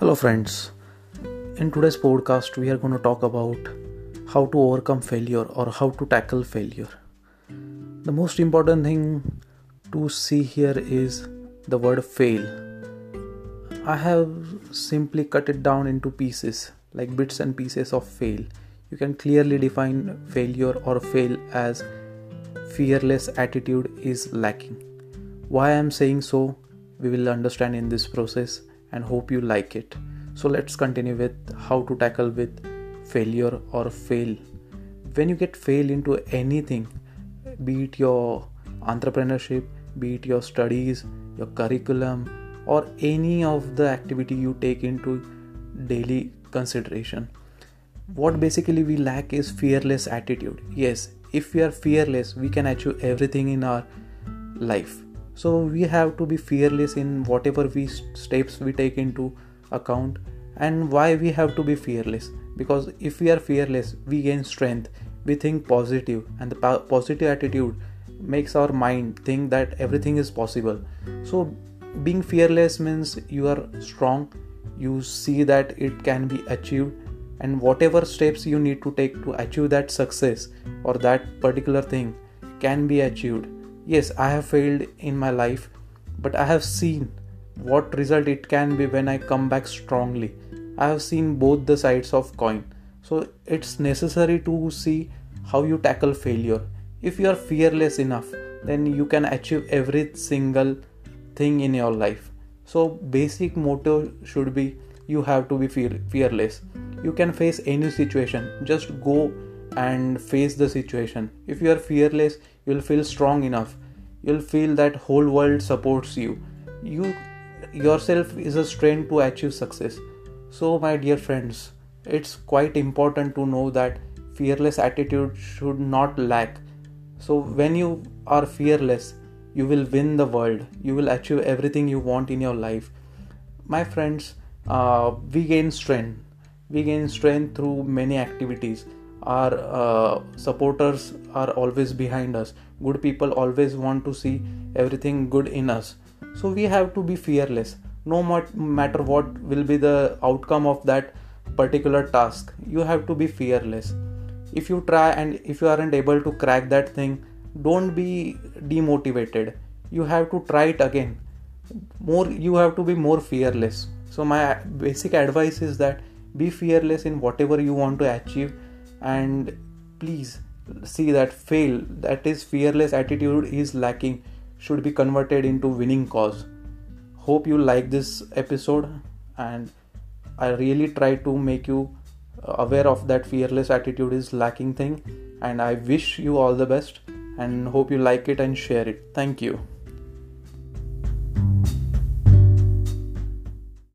Hello, friends. In today's podcast, we are going to talk about how to overcome failure or how to tackle failure. The most important thing to see here is the word fail. I have simply cut it down into pieces, like bits and pieces of fail. You can clearly define failure or fail as fearless attitude is lacking. Why I am saying so, we will understand in this process and hope you like it. So let's continue with how to tackle with failure or fail. When you get fail into anything, be it your entrepreneurship, be it your studies, your curriculum, or any of the activity you take into daily consideration. What basically we lack is fearless attitude. Yes, if we are fearless, we can achieve everything in our life so we have to be fearless in whatever we steps we take into account and why we have to be fearless. Because if we are fearless we gain strength. We think positive and the positive attitude makes our mind think that everything is possible. So being fearless means you are strong. You see that it can be achieved and whatever steps you need to take to achieve that success or that particular thing can be achieved yes i have failed in my life but i have seen what result it can be when i come back strongly. I have seen both the sides of coin. So it's necessary to see how you tackle failure. If you are fearless enough then you can achieve every single thing in your life. So basic motto should be you have to be fear- fearless. You can face any situation. Just go and face the situation. If you are fearless you'll feel strong enough. You'll feel that whole world supports you. You yourself is a strength to achieve success. So my dear friends it's quite important to know that fearless attitude should not lack. So when you are fearless you will win the world. You will achieve everything you want in your life. My friends uh, we gain strength. We gain strength through many activities our uh, supporters are always behind us. Good people always want to see everything good in us. So we have to be fearless. No matter what will be the outcome of that particular task you have to be fearless. If you try and if you aren't able to crack that thing don't be demotivated. You have to try it again. More you have to be more fearless. So my basic advice is that be fearless in whatever you want to achieve and please see that fail that is fearless attitude is lacking should be converted into winning cause. Hope you like this episode and i really try to make you uh, aware of that fearless attitude is lacking thing. And i wish you all the best and hope you like it and share it. Thank you